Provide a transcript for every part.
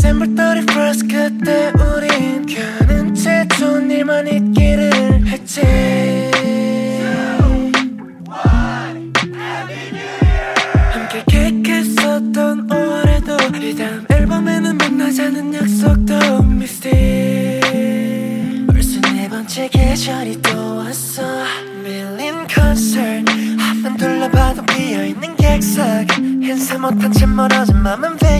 December 31st 그때 우린 가는 채좋 일만 있기를 했지. 함께 계획했었던 5월에도 이 다음 앨범에는 만나자는 약속도 미스티. 벌써 네 번째 계절이 또 왔어. 밀린 컨셉 한번 둘러봐도 비어있는 객석. 인사 못한 채 멀어진 맘은 왜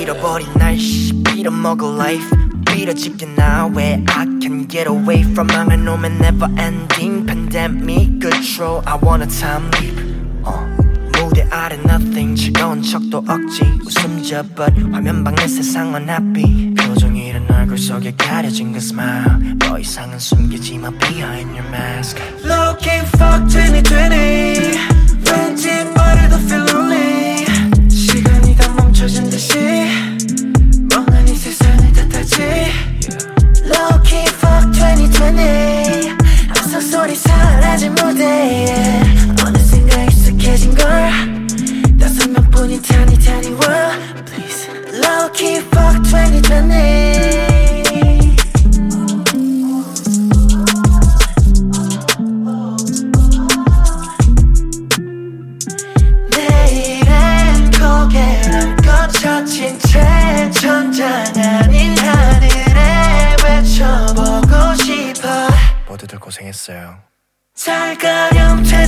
잃어버린 날 씨, 빌어먹을 life 빌어집게 나왜 I can get away from 망한 놈의 never ending pandemic control I want a time leap 어. 무대 아래 nothing 즐거운 척도 억지 웃음 접었 화면 밖내 세상은 happy 표정이 이른 얼굴 속에 가려진 그 smile 더 이상은 숨기지 마 behind your mask Looking for 고생했어요. 2020 간절